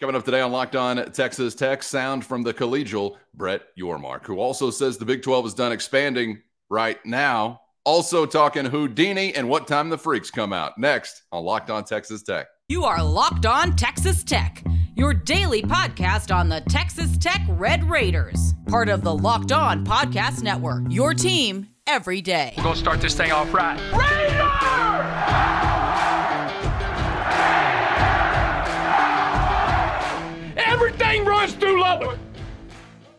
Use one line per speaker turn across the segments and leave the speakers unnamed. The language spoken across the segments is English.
Coming up today on Locked On Texas Tech, sound from the collegial Brett Yormark, who also says the Big 12 is done expanding right now. Also talking Whodini and what time the freaks come out. Next on Locked On Texas Tech.
You are Locked On Texas Tech, your daily podcast on the Texas Tech Red Raiders, part of the Locked On Podcast Network. Your team every day.
We're going to start this thing off right. Raider!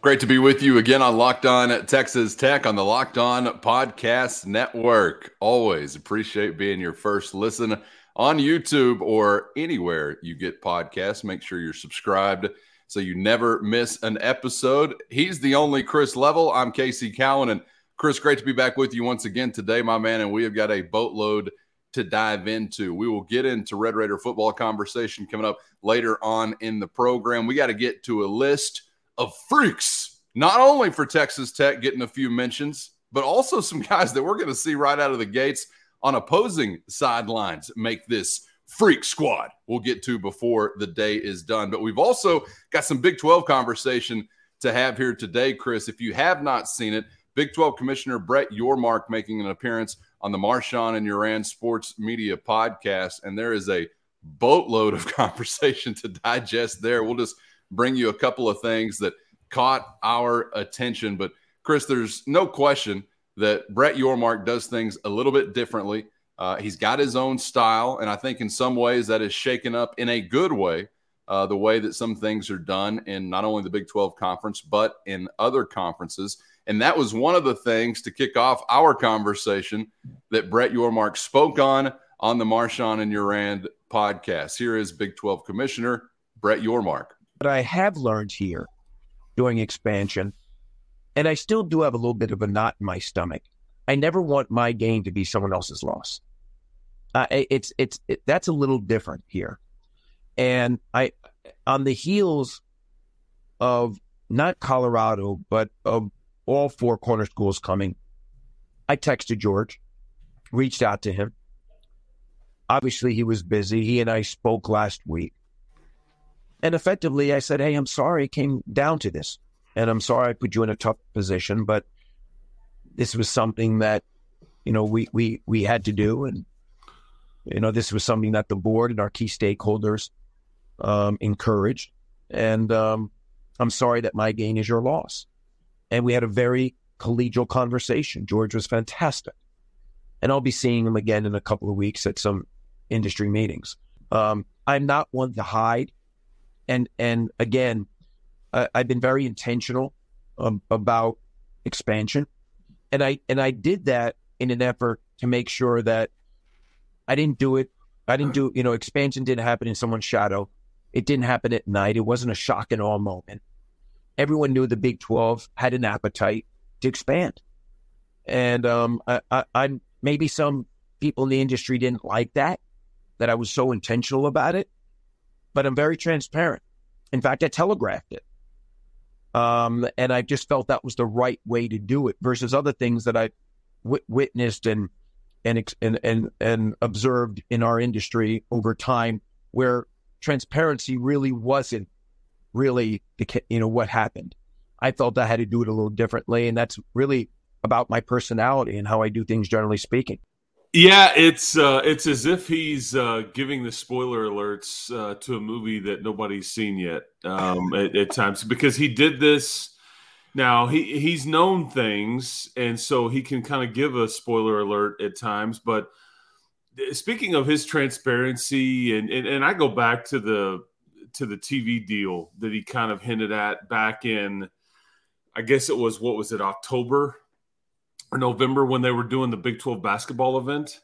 Great to be with you again on Locked On Texas Tech on the Locked On Podcast Network. Always appreciate being your first listen on YouTube or anywhere you get podcasts. Make sure you're subscribed so you never miss an episode. He's the only Chris Level. I'm Casey Cowan. And Chris, great to be back with you once again today, my man. And we have got a boatload to dive into. We will get into Red Raider football conversation coming up later on in the program. We got to get to a list of freaks, not only for Texas Tech getting a few mentions, but also some guys that we're going to see right out of the gates on opposing sidelines make this freak squad we'll get to before the day is done. But we've also got some Big 12 conversation to have here today, Chris. If you have not seen it, Big 12 Commissioner Brett Yormark making an appearance on the Marchand and Ourand Sports Media podcast. And there is a boatload of conversation to digest there. We'll just bring you a couple of things that caught our attention. But Chris, there's no question that Brett Yormark does things a little bit differently. Uh, he's got his own style, and I think in some ways that is shaken up in a good way. Uh, the way that some things are done in not only the Big 12 conference, but in other conferences. And that was one of the things to kick off our conversation that Brett Yormark spoke on on the Marchand and Ourand podcast. Here is Big 12 Commissioner Brett Yormark.
But I have learned here during expansion, and I still do have a little bit of a knot in my stomach. I never want my gain to be someone else's loss. Uh, it's it's it, that's a little different here, and I on the heels of not Colorado, but of all four corner schools coming. I texted George, reached out to him. Obviously, he was busy. He and I spoke last week. And effectively, I said, Hey, I'm sorry it came down to this. And I'm sorry I put you in a tough position, but this was something that, you know, we, we, we had to do. And, you know, this was something that the board and our key stakeholders um, encouraged. And um, I'm sorry that my gain is your loss and we had a very collegial conversation. George was fantastic. And I'll be seeing him again in a couple of weeks at some industry meetings. Um, I'm not one to hide. And, and again, I, I've been very intentional um, about expansion. And I, and I did that in an effort to make sure that I didn't do it. I didn't do, you know, expansion didn't happen in someone's shadow. It didn't happen at night. It wasn't a shock and awe moment everyone knew the Big 12 had an appetite to expand. And um, I, I, I, maybe some people in the industry didn't like that, that I was so intentional about it, but I'm very transparent. In fact, I telegraphed it. Um, and I just felt that was the right way to do it versus other things that I w- witnessed and, and, and, and, and observed in our industry over time where transparency really wasn't really you know what happened. I felt I had to do it a little differently, and that's really about my personality and how I do things, generally speaking.
Yeah, it's uh, it's as if he's uh, giving the spoiler alerts uh, to a movie that nobody's seen yet um, at, at, times because he did this. Now he he's known things, and so he can kind of give a spoiler alert at times. But speaking of his transparency, and, and and I go back to the to the TV deal that he kind of hinted at back in, I guess it was what was it October or November when they were doing the Big 12 basketball event.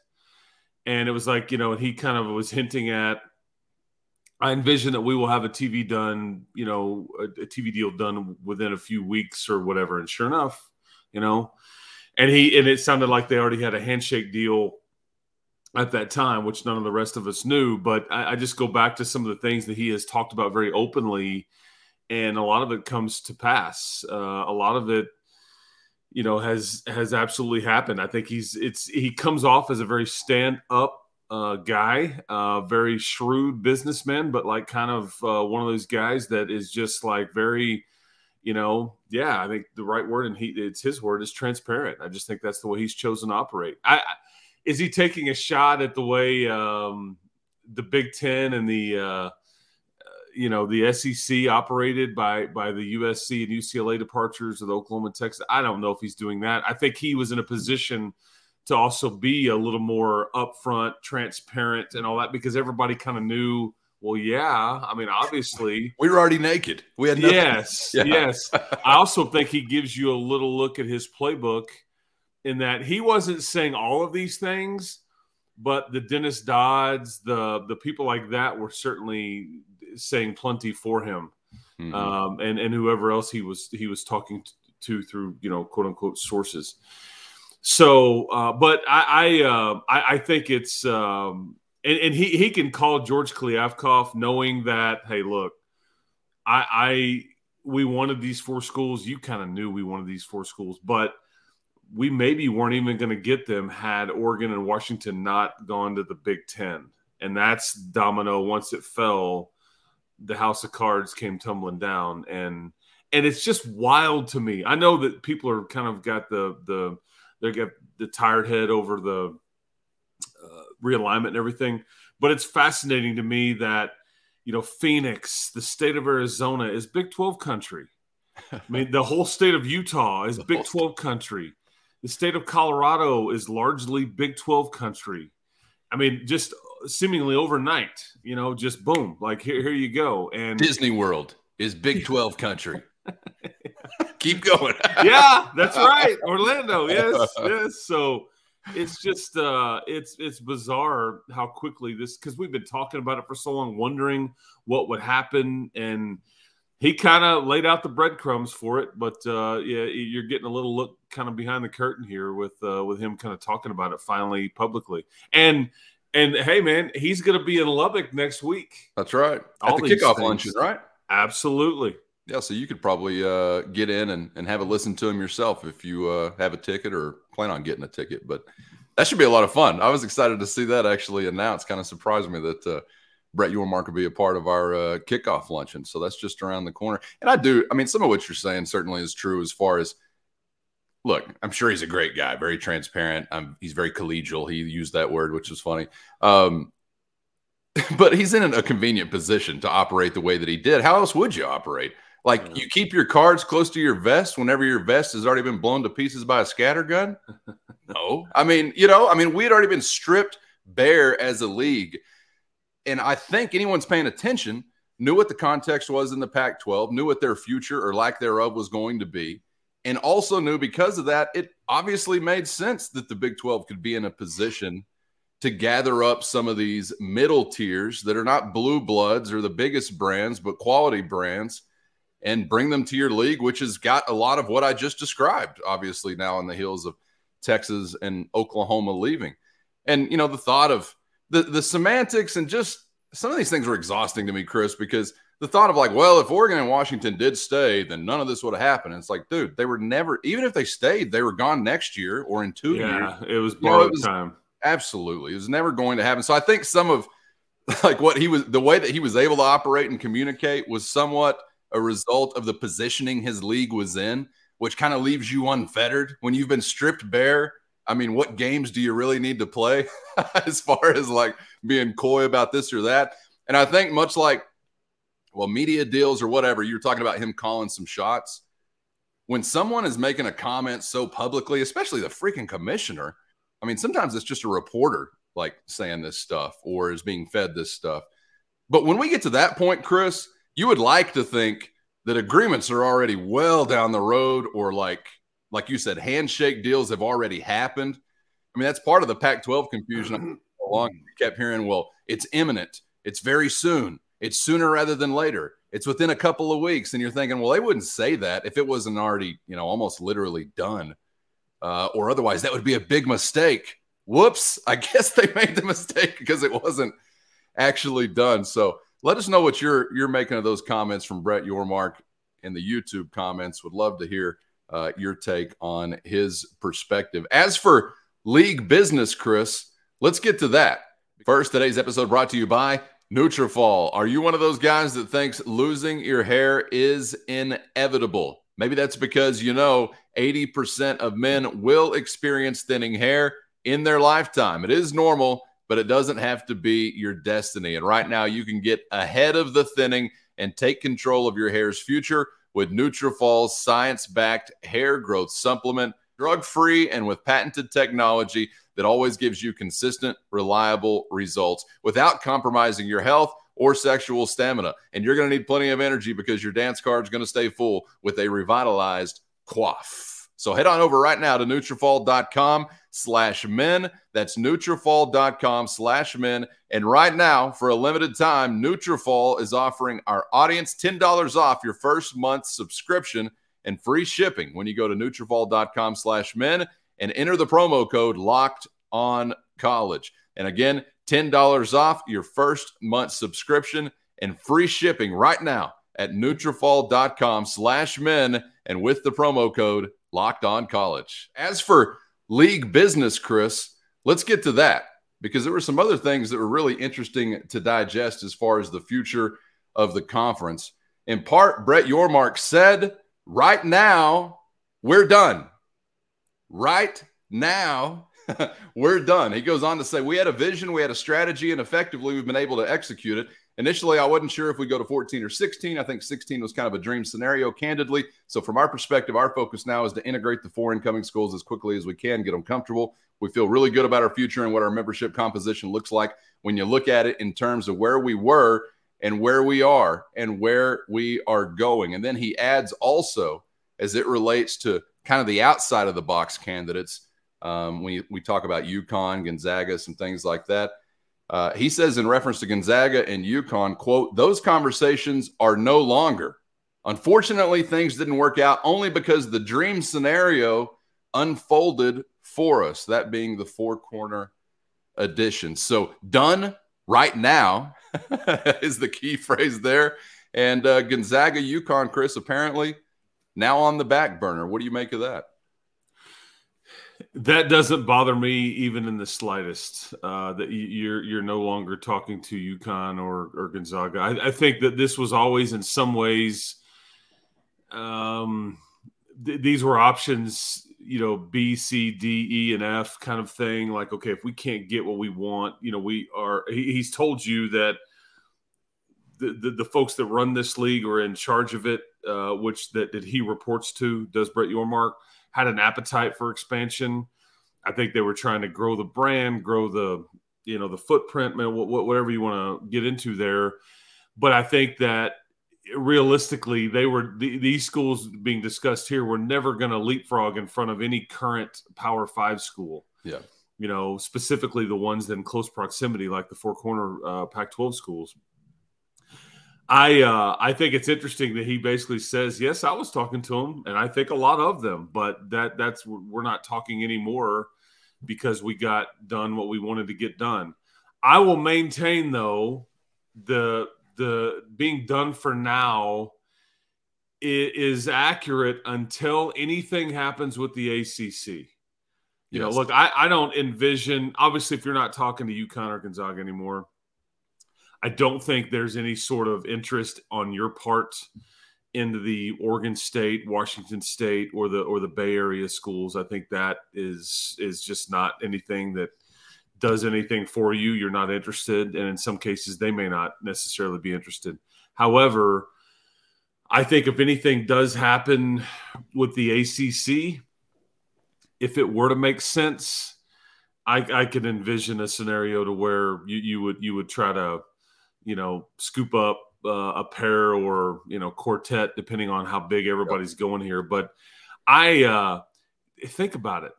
And it was like, you know, he kind of was hinting at, I envision that we will have a TV done, you know, a, a TV deal done within a few weeks or whatever. And sure enough, you know, and he, and it sounded like they already had a handshake deal at that time, which none of the rest of us knew. But I, I, just go back to some of the things that he has talked about very openly, and a lot of it comes to pass. Uh, a lot of it, you know, has has absolutely happened. I think he's it's he comes off as a very stand up uh, guy, uh, very shrewd businessman, but like kind of uh, one of those guys that is just like very, you know, yeah, I think the right word and he it's his word is transparent. I just think that's the way he's chosen to operate. I, I is he taking a shot at the way um, the Big Ten and the uh, you know the SEC operated by by the USC and UCLA departures of the Oklahoma Texas. I don't know if he's doing that. I think he was in a position to also be a little more upfront, transparent, and all that because everybody kind of knew. Well, yeah. I mean, obviously,
we were already naked. We had
nothing. yes, yeah. yes. I also think he gives you a little look at his playbook in that he wasn't saying all of these things, but the Dennis Dodds, the the people like that were certainly saying plenty for him, mm-hmm. um, and and whoever else he was he was talking to through you know quote unquote sources. So, uh, but I I, uh, I, I think it's um, and, and, he he can call George Kliavkoff knowing that hey look, I I we wanted these four schools. You kind of knew we wanted these four schools, but we maybe weren't even going to get them had Oregon and Washington not gone to the Big Ten. And that's domino. Once it fell, the house of cards came tumbling down and and it's just wild to me i know that people are kind of got the the they get the tired head over the uh, realignment and everything but it's fascinating to me that you know phoenix the state of arizona is big 12 country i mean the whole state of utah is big 12 country the state of colorado is largely big 12 country i mean just seemingly overnight. You know, just boom, like here, here you go. And
Disney World is Big Twelve country. Keep going.
yeah, that's right, Orlando. Yes, yes. So it's just uh it's it's bizarre how quickly this because we've been talking about it for so long wondering what would happen and he kind of laid out the breadcrumbs for it but uh yeah you're getting a little look kind of behind the curtain here with uh with him kind of talking about it finally publicly and and hey, man, he's going to be in Lubbock next week.
That's right. At the kickoff things. luncheon, right?
Absolutely.
Yeah, so you could probably uh, get in and, and have a listen to him yourself if you uh, have a ticket or plan on getting a ticket. But that should be a lot of fun. I was excited to see that actually announced. Kind of surprised me that uh, Brett Yormark will be a part of our uh, kickoff luncheon. So that's just around the corner. And I do, I mean, some of what you're saying certainly is true as far as – look, I'm sure he's a great guy, very transparent. Um, he's very collegial. He used that word, which was funny. Um, but he's in a convenient position to operate the way that he did. How else would you operate? Like yeah. you keep your cards close to your vest whenever your vest has already been blown to pieces by a scatter gun? no. I mean, you know, I mean, we had already been stripped bare as a league. And I think anyone's paying attention knew what the context was in the Pac 12, knew what their future or lack thereof was going to be and also knew because of that, it obviously made sense that the Big 12 could be in a position to gather up some of these middle tiers that are not blue bloods or the biggest brands, but quality brands and bring them to your league, which has got a lot of what I just described, obviously, now on the heels of Texas and Oklahoma leaving. And, you know, the thought of the, the semantics and just some of these things were exhausting to me, Chris, because – the thought of like, well, if Oregon and Washington did stay, then none of this would have happened. And it's like, dude, they were never, even if they stayed, they were gone next year or in two yeah,
years. It was borrowed you know, was, time.
Absolutely. It was never going to happen. So I think some of like what he was, the way that he was able to operate and communicate was somewhat a result of the positioning his league was in, which kind of leaves you unfettered when you've been stripped bare. I mean, what games do you really need to play as far as like being coy about this or that? And I think much like well, media deals or whatever, you're talking about him calling some shots. When someone is making a comment so publicly, especially the freaking commissioner, I mean, sometimes it's just a reporter like saying this stuff or is being fed this stuff. But when we get to that point, Chris, you would like to think that agreements are already well down the road or like like you said handshake deals have already happened. I mean, that's part of the Pac-12 confusion. Along, kept hearing, well, it's imminent. It's very soon. It's sooner rather than later. It's within a couple of weeks. And you're thinking, well, they wouldn't say that if it wasn't already, you know, almost literally done. Uh, or otherwise, that would be a big mistake. Whoops. I guess they made the mistake because it wasn't actually done. So let us know what you're you're making of those comments from Brett Yormark in the YouTube comments. Would love to hear uh, your take on his perspective. As for league business, Chris, let's get to that First, today's episode brought to you by Nutrafol. Are you one of those guys that thinks losing your hair is inevitable? Maybe that's because you know 80% of men will experience thinning hair in their lifetime. It is normal, but it doesn't have to be your destiny. And right now, you can get ahead of the thinning and take control of your hair's future with Nutrafol's science-backed hair growth supplement, drug-free and with patented technology that always gives you consistent, reliable results without compromising your health or sexual stamina. And you're going to need plenty of energy because your dance card is going to stay full with a revitalized coif. So head on over right now to Nutrafol.com slash men. That's Nutrafol.com slash men. And right now, for a limited time, Nutrafol is offering our audience $10 off your first month subscription and free shipping when you go to Nutrafol.com slash men and enter the promo code locked on college. And again, $10 off your first month subscription and free shipping right now at Nutrafol.com slash men and with the promo code locked on college. As for league business, Chris, let's get to that because there were some other things that were really interesting to digest as far as the future of the conference. In part, Brett Yormark said, right now, we're done. Right now, we're done. He goes on to say, We had a vision, we had a strategy, and effectively we've been able to execute it. Initially, I wasn't sure if we'd go to 14 or 16. I think 16 was kind of a dream scenario, candidly. So, from our perspective, our focus now is to integrate the four incoming schools as quickly as we can, get them comfortable. We feel really good about our future and what our membership composition looks like when you look at it in terms of where we were and where we are and where we are going. And then he adds also, as it relates to kind of the outside of the box candidates, um, when we talk about UConn, Gonzaga, some things like that. Uh, he says in reference to Gonzaga and UConn, quote, those conversations are no longer. Unfortunately, things didn't work out only because the dream scenario unfolded for us, that being the four corner edition. So done right now is the key phrase there. And uh, Gonzaga, UConn, Chris, apparently now on the back burner. What do you make of that?
That doesn't bother me even in the slightest. Uh, that you're you're no longer talking to UConn or or Gonzaga. I, I think that this was always in some ways. Um, th- these were options, you know, B, C, D, E, and F kind of thing. Like, okay, if we can't get what we want, you know, we are. He, he's told you that the, the, the folks that run this league are in charge of it, uh, which that, that he reports to. Does Brett Yormark? Had an appetite for expansion. I think they were trying to grow the brand, grow the you know the footprint, man, whatever you want to get into there. But I think that realistically, they were these schools being discussed here were never going to leapfrog in front of any current Power Five school.
Yeah,
you know, specifically the ones in close proximity, like the four corner uh, Pac-12 schools. I uh, I think it's interesting that he basically says, "Yes, I was talking to him, and I think a lot of them, but that that's we're not talking anymore because we got done what we wanted to get done." I will maintain though the the being done for now is accurate until anything happens with the ACC. You yes. know, look, I, I don't envision obviously if you're not talking to UConn or Gonzaga anymore I don't think there's any sort of interest on your part into the Oregon State, Washington State, or the or the Bay Area schools. I think that is is just not anything that does anything for you. You're not interested, and in some cases, they may not necessarily be interested. However, I think if anything does happen with the ACC, if it were to make sense, I, I could envision a scenario to where you, you would you would try to you know, scoop up uh, a pair or you know quartet, depending on how big everybody's yep. going here. But I uh, think about it.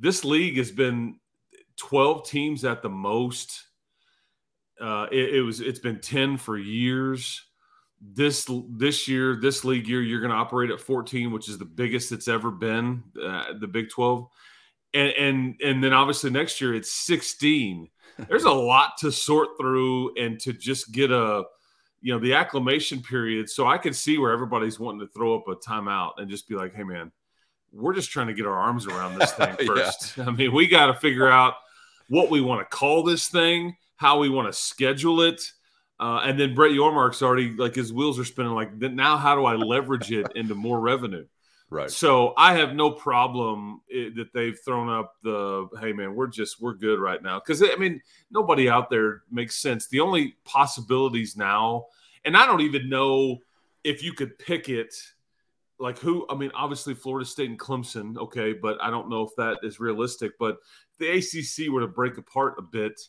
This league has been 12 teams at the most. Uh, it, it, was it's been 10 for years. This this year, this league year, you're going to operate at 14, which is the biggest it's ever been, uh, the Big 12, and and and then obviously next year it's 16 there's a lot to sort through and to just get a you know the acclimation period so i can see where everybody's wanting to throw up a timeout and just be like hey man we're just trying to get our arms around this thing first yeah. i mean we got to figure out what we want to call this thing how we want to schedule it. Uh, and then Brett Yormark's already like his wheels are spinning. Like now, how do I leverage it into more revenue?
Right.
So I have no problem it, that they've thrown up the hey man, we're just we're good right now because I mean nobody out there makes sense. The only possibilities now, and I don't even know if you could pick it like who i mean obviously florida state and clemson okay but i don't know if that is realistic but the acc were to break apart a bit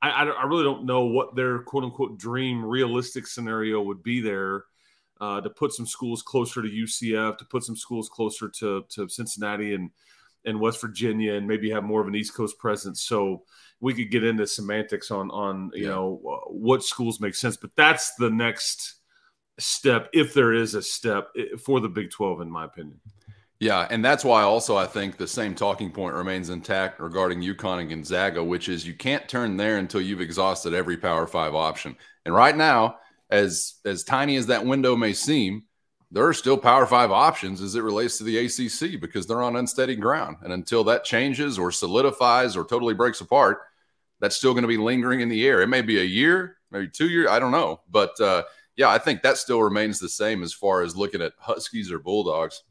I, I, I really don't know what their quote unquote dream realistic scenario would be there uh, to put some schools closer to ucf to put some schools closer to, to cincinnati and and west virginia and maybe have more of an east coast presence so we could get into semantics on on you yeah. know uh, what schools make sense but that's the next step, if there is a step for the Big 12, in my opinion.
Yeah, and that's why also I think the same talking point remains intact regarding UConn and Gonzaga, which is you can't turn there until you've exhausted every Power Five option. And right now, as as tiny as that window may seem, there are still Power Five options as it relates to the ACC because they're on unsteady ground. And until that changes or solidifies or totally breaks apart, that's still going to be lingering in the air. It may be a year, maybe two years, I don't know, but. uh, yeah, I think that still remains the same as far as looking at Huskies or Bulldogs.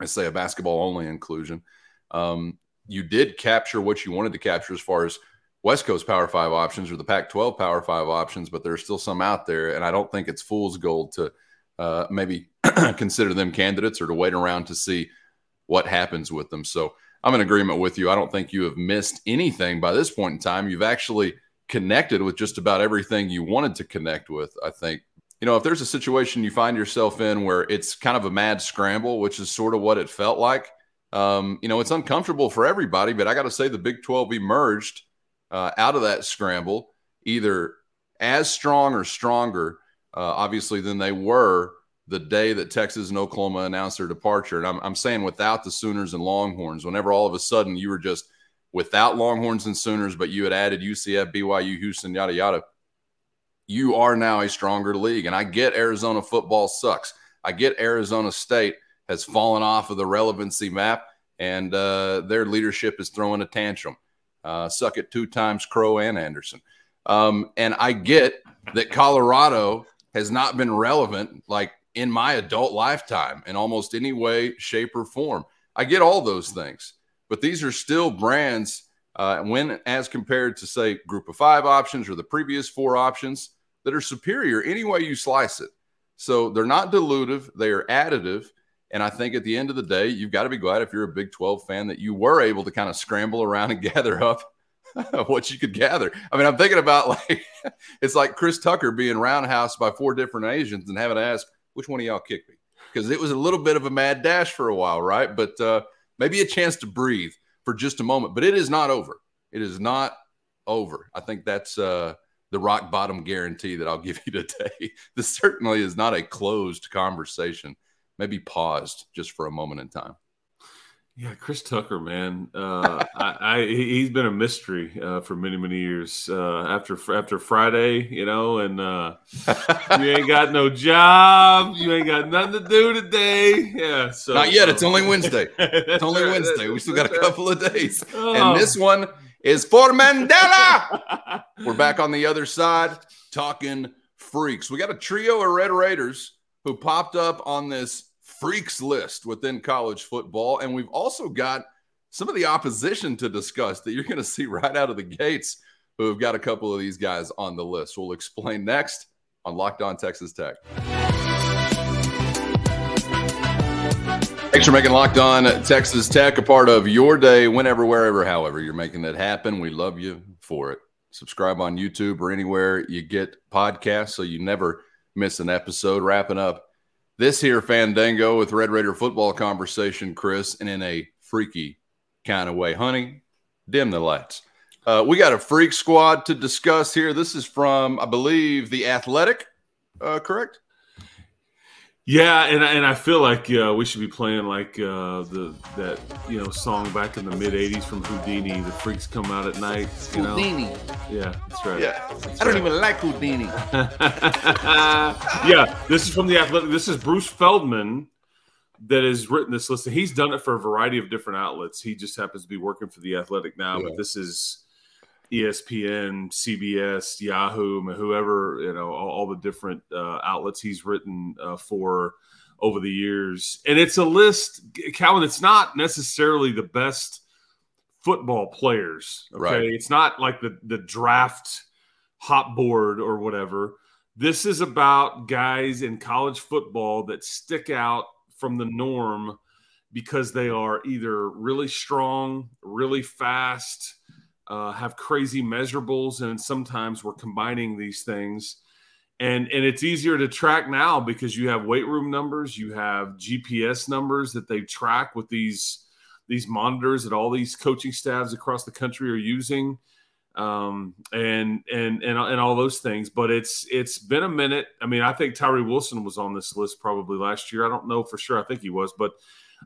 I say a basketball only inclusion. Um, you did capture what you wanted to capture as far as West Coast Power Five options or the Pac 12 Power Five options, but there's still some out there. And I don't think it's fool's gold to uh, maybe consider them candidates or to wait around to see what happens with them. So I'm in agreement with you. I don't think you have missed anything by this point in time. You've actually connected with just about everything you wanted to connect with, I think, you know, if there's a situation you find yourself in where it's kind of a mad scramble, which is sort of what it felt like, um, you know, it's uncomfortable for everybody. But I got to say, the Big 12 emerged uh, out of that scramble either as strong or stronger, uh, obviously, than they were the day that Texas and Oklahoma announced their departure. And I'm, I'm saying without the Sooners and Longhorns, whenever all of a sudden you were just without Longhorns and Sooners, but you had added UCF, BYU, Houston, yada, yada you are now a stronger league. And I get Arizona football sucks. I get Arizona State has fallen off of the relevancy map and uh, their leadership is throwing a tantrum. Uh, suck it two times, Crow and Anderson. Um, and I get that Colorado has not been relevant like in my adult lifetime in almost any way, shape, or form. I get all those things, but these are still brands uh, when as compared to say group of five options or the previous four options that are superior any way you slice it. So they're not dilutive, they are additive. And I think at the end of the day, you've got to be glad if you're a Big 12 fan that you were able to kind of scramble around and gather up what you could gather. I mean, I'm thinking about like it's like Chris Tucker being roundhouse by four different Asians and having to ask, which one of y'all kicked me? Because it was a little bit of a mad dash for a while, right? But uh, maybe a chance to breathe for just a moment. But it is not over. It is not over. I think that's uh, the rock bottom guarantee that I'll give you today. This certainly is not a closed conversation, maybe paused just for a moment in time.
Yeah, Chris Tucker, man, uh, I, I, he's been a mystery uh, for many many years. Uh, after after Friday, you know, and uh, you ain't got no job, you ain't got nothing to do today. Yeah, so
not yet. It's only Wednesday. It's only right, Wednesday. We still got a couple of days, oh. and this one is for Mandela. We're back on the other side talking freaks. We got a trio of Red Raiders who popped up on this freaks list within college football. And we've also got some of the opposition to discuss that you're going to see right out of the gates who have got a couple of these guys on the list. We'll explain next on Locked On Texas Tech. Thanks for making Locked On Texas Tech a part of your day, whenever, wherever, however you're making that happen. We love you for it. Subscribe on YouTube or anywhere you get podcasts so you never miss an episode. Wrapping up this here Fandango with Red Raider football conversation, Chris, and in a freaky kind of way. Honey, dim the lights. Uh, we got a freak squad to discuss here. This is from, I believe, The Athletic, uh, correct?
Yeah, and and I feel like uh, we should be playing like uh, the that you know song back in the mid '80s from Whodini. The freaks come out at night. You Whodini. Yeah, that's right.
Yeah,
that's
I don't even like Whodini.
yeah, this is from the athletic. This is Bruce Feldman that has written this list. He's done it for a variety of different outlets. He just happens to be working for the Athletic now, yeah. but this is ESPN, CBS, Yahoo, whoever you know, all, all the different uh, outlets he's written uh, for over the years. And it's a list, Calvin. It's not necessarily the best football players. Okay, right. it's not like the the draft hot board or whatever. This is about guys in college football that stick out from the norm because they are either really strong, really fast, uh, have crazy measurables, and sometimes we're combining these things. And, and it's easier to track now because you have weight room numbers, you have GPS numbers that they track with these these monitors that all these coaching staffs across the country are using um, and and and and all those things. But it's it's been a minute. I mean, I think Tyree Wilson was on this list probably last year. I don't know for sure. I think he was, but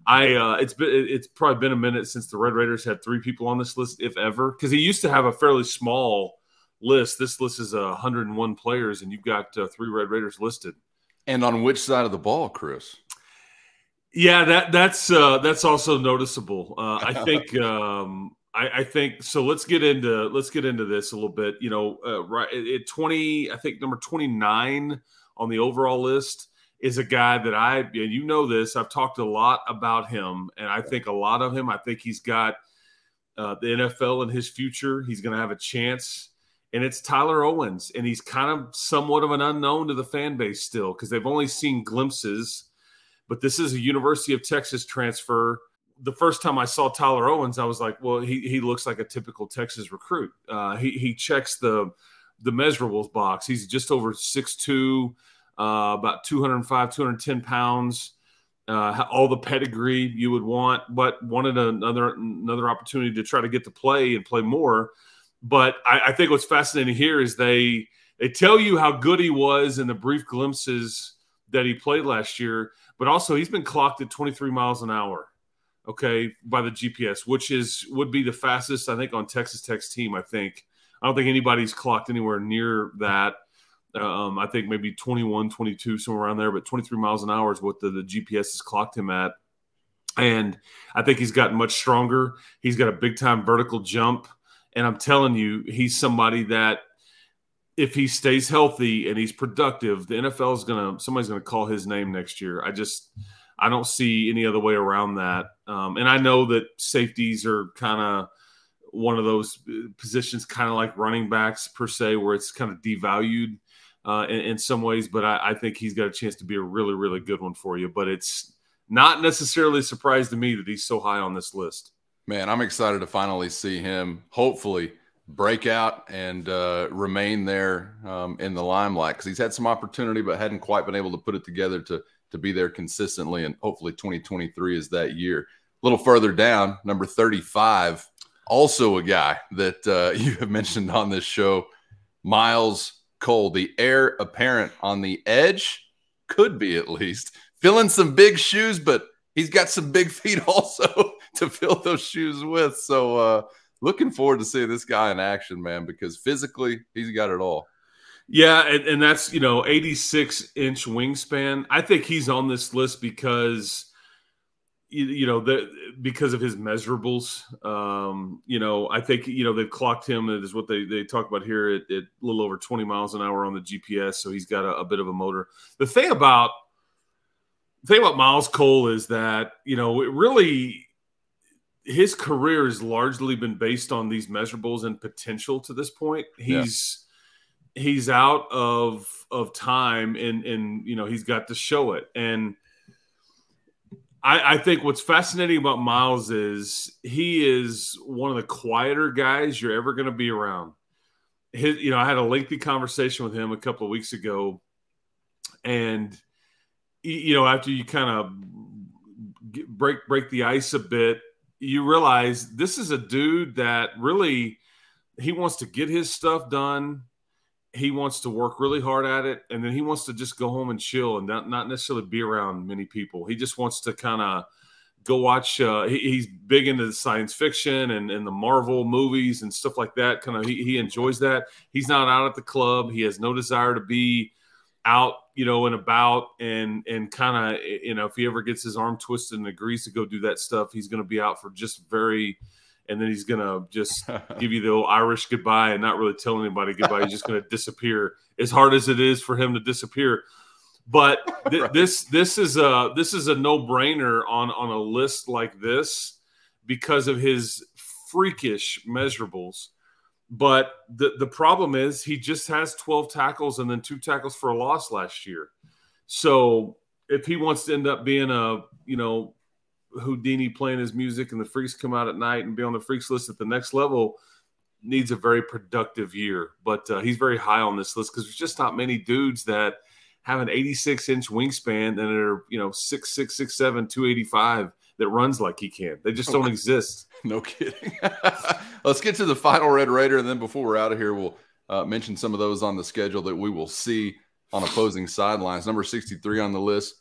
I uh, it's been it's probably been a minute since the Red Raiders had three people on this list, if ever, because he used to have a fairly small list. This list is uh, 101 players, and you've got uh, three Red Raiders listed.
And on which side of the ball, Chris?
Yeah, that that's uh, that's also noticeable. Uh, I think um, I, I, think so. Let's get into let's get into this a little bit. You know, uh, right at twenty, I think number twenty nine on the overall list is a guy that I and you know this. I've talked a lot about him, and I think a lot of him. I think he's got uh, the NFL in his future. He's going to have a chance, and it's Tyler Owens, and he's kind of somewhat of an unknown to the fan base still because they've only seen glimpses. But this is a University of Texas transfer the first time I saw Tyler Owens, I was like, well, he, he looks like a typical Texas recruit. Uh, he, he checks the the measurables box. He's just over 6'2, uh, about 205, 210 pounds. Uh, all the pedigree you would want, but wanted another another opportunity to try to get to play and play more. But I, I think what's fascinating here is they they tell you how good he was in the brief glimpses that he played last year, but also he's been clocked at 23 miles an hour okay, by the GPS, which is would be the fastest I think on Texas Tech's team. I think I don't think anybody's clocked anywhere near that. Um, I think maybe 21, 22, somewhere around there, but 23 miles an hour is what the, the GPS has clocked him at. And I think he's gotten much stronger. He's got a big time vertical jump. And I'm telling you, he's somebody that if he stays healthy and he's productive, the NFL is gonna somebody's gonna call his name next year. I just I don't see any other way around that. Um, and I know that safeties are kind of one of those uh, positions, kind of like running backs per se, where it's kind of devalued uh, in, in, some ways. But I, I, think he's got a chance to be a really, really good one for you. But it's not necessarily a surprise to me that he's so high on this list.
Man, I'm excited to finally see him. Hopefully break out and uh, remain there um, in the limelight because he's had some opportunity but hadn't quite been able to put it together to to be there consistently. And hopefully 2023 is that year. A little further down, number 35, also a guy that uh, you have mentioned on this show, Myles Cole, the heir apparent on the edge, could be at least filling some big shoes, but he's got some big feet also to fill those shoes with. So, uh, looking forward to seeing this guy in action, man, because physically he's got it all.
Yeah, and, and, that's you know 86 inch wingspan. I think he's on this list because you, you know the because of his measurables. Um, you know, I think you know they've clocked him. It is what they they talk about here at, at, a little over 20 miles an hour on the GPS. So he's got a, a bit of a motor. The thing about the thing about Myles Cole is that you know it really his career has largely been based on these measurables and potential to this point. He's yeah he's out of of time and and you know he's got to show it and I, I think what's fascinating about Myles is he is one of the quieter guys you're ever going to be around. His, you know, I had a lengthy conversation with him a couple of weeks ago, and you know, after you kind of break break the ice a bit, you realize this is a dude that really he wants to get his stuff done he wants to work really hard at it and then he wants to just go home and chill and not, not necessarily be around many people. He just wants to kind of go watch uh, he, he's big into science fiction and, and the marvel movies and stuff like that kind of he, he enjoys that. He's not out at the club. He has no desire to be out you know and about and and kind of you know if he ever gets his arm twisted and agrees to go do that stuff he's going to be out for just very and then he's gonna just give you the old Irish goodbye and not really tell anybody goodbye. He's just gonna disappear. As hard as it is for him to disappear, but th- right. this this is a this is a no brainer on on a list like this because of his freakish measurables. But the the problem is he just has 12 tackles and then two tackles for a loss last year. So if he wants to end up being a you know Whodini playing his music and the freaks come out at night and be on the freaks list at the next level, needs a very productive year. But uh, he's very high on this list because there's just not many dudes that have an 86 inch wingspan and are you know six six six seven 285 that runs like he can. They just don't okay. exist.
No kidding. Let's get to the final Red Raider, and then before we're out of here, we'll uh, mention some of those on the schedule that we will see on opposing sidelines. Number 63 on the list,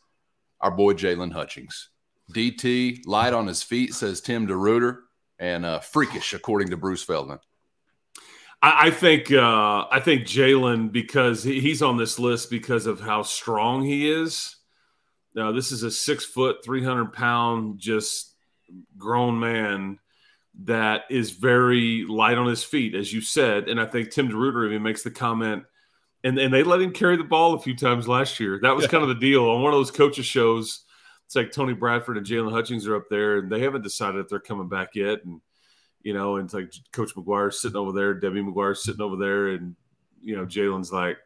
our boy Jaylon Hutchings. DT, light on his feet, says Tim DeRuyter, and uh, freakish, according to Bruce Feldman.
I, I think uh, I think Jaylon because he's on this list because of how strong he is. Now, this is a six foot, three hundred pound, just grown man that is very light on his feet, as you said. And I think Tim DeRuyter even makes the comment, and, and they let him carry the ball a few times last year. That was yeah. kind of the deal on one of those coaches shows. It's like Tony Bradford and Jaylon Hutchings are up there, and they haven't decided if they're coming back yet. And you know, and it's like Coach McGuire sitting over there, Debbie McGuire sitting over there, and you know, Jaylon's like,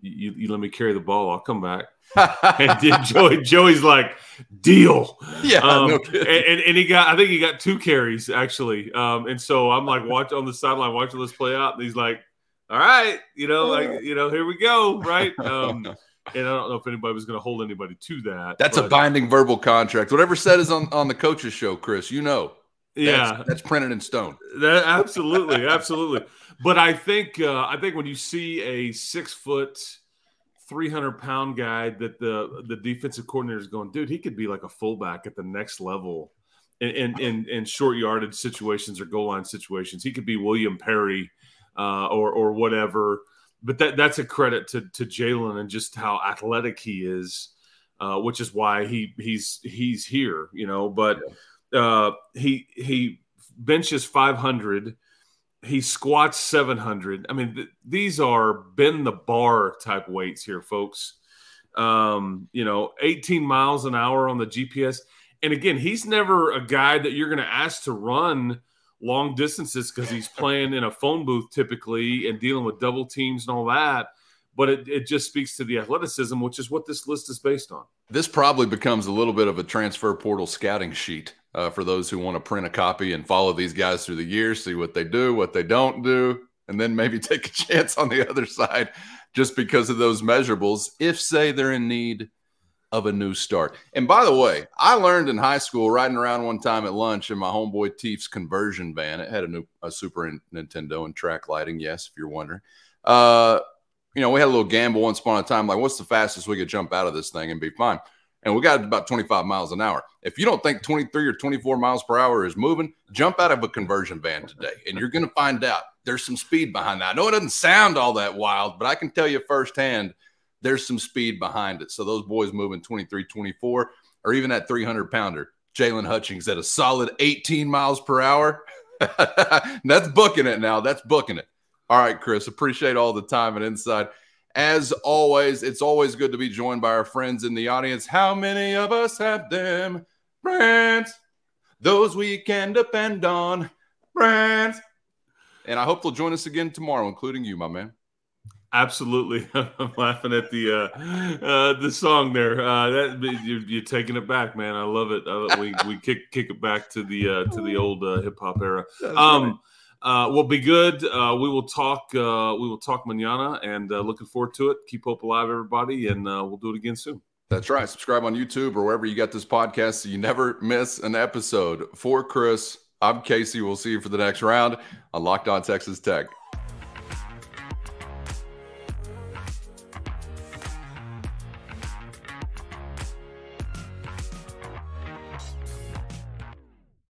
you, you let me carry the ball, I'll come back. and Joey, Joey's like, deal.
Yeah. Um, no
and, and, and, he got, I think he got two carries actually. Um, and so I'm like, watch on the sideline, watching this play out. And he's like, all right, you know, like, you know, here we go. Right. Um, and I don't know if anybody was going to hold anybody to that.
That's but, a binding verbal contract. Whatever said is on, on the coach's show, Chris, you know.
Yeah,
that's, that's printed in stone.
That, absolutely, absolutely. But I think uh, I think when you see a six foot, three hundred pound guy that the the defensive coordinator is going, dude, he could be like a fullback at the next level. In, in, in, in short yardage situations or goal line situations, he could be William Perry uh, or or whatever. But that that's a credit to to Jaylon and just how athletic he is, uh, which is why he he's he's here, you know. But uh, he he benches 500 he squats 700 i mean th- these are bend the bar type weights here folks. Um, you know 18 miles an hour on the gps and again he's never a guy that you're going to ask to run long distances because he's playing in a phone booth typically and dealing with double teams and all that. But it, it just speaks to the athleticism which is what this list is based on.
This probably becomes a little bit of a transfer portal scouting sheet uh, for those who want to print a copy and follow these guys through the years, see what they do, what they don't do, and then maybe take a chance on the other side just because of those measurables. If, say, they're in need of a new start. And by the way, I learned in high school riding around one time at lunch in my homeboy Teef's conversion van. It had a new a Super Nintendo and track lighting. Yes, if you're wondering. Uh, you know, we had a little gamble once upon a time. Like, what's the fastest we could jump out of this thing and be fine? and we got about 25 miles an hour. If you don't think 23 or 24 miles per hour is moving, jump out of a conversion van today, and you're going to find out there's some speed behind that. I know it doesn't sound all that wild, but I can tell you firsthand there's some speed behind it. So those boys moving 23, 24, or even that 300 pounder, Jaylon Hutchings at a solid 18 miles per hour. That's booking it now. That's booking it. All right, Chris, appreciate all the time and insight. As always, it's always good to be joined by our friends in the audience. How many of us have them? Brands, those we can depend on. Brands. And I hope they'll join us again tomorrow, including you, my man.
Absolutely, I'm laughing at the uh, uh, the song there. Uh, that you're, you're, taking it back, man. I love it. we we kick kick it back to the uh, to the old uh, hip hop era. Um, right uh, will be good. Uh, we will talk. Uh, we will talk manana, and uh, looking forward to it. Keep hope alive, everybody, and uh, we'll do it again soon.
That's right. Subscribe on YouTube or wherever you got this podcast so you never miss an episode. For Chris, I'm Casey. We'll see you for the next round on Locked On Texas Tech.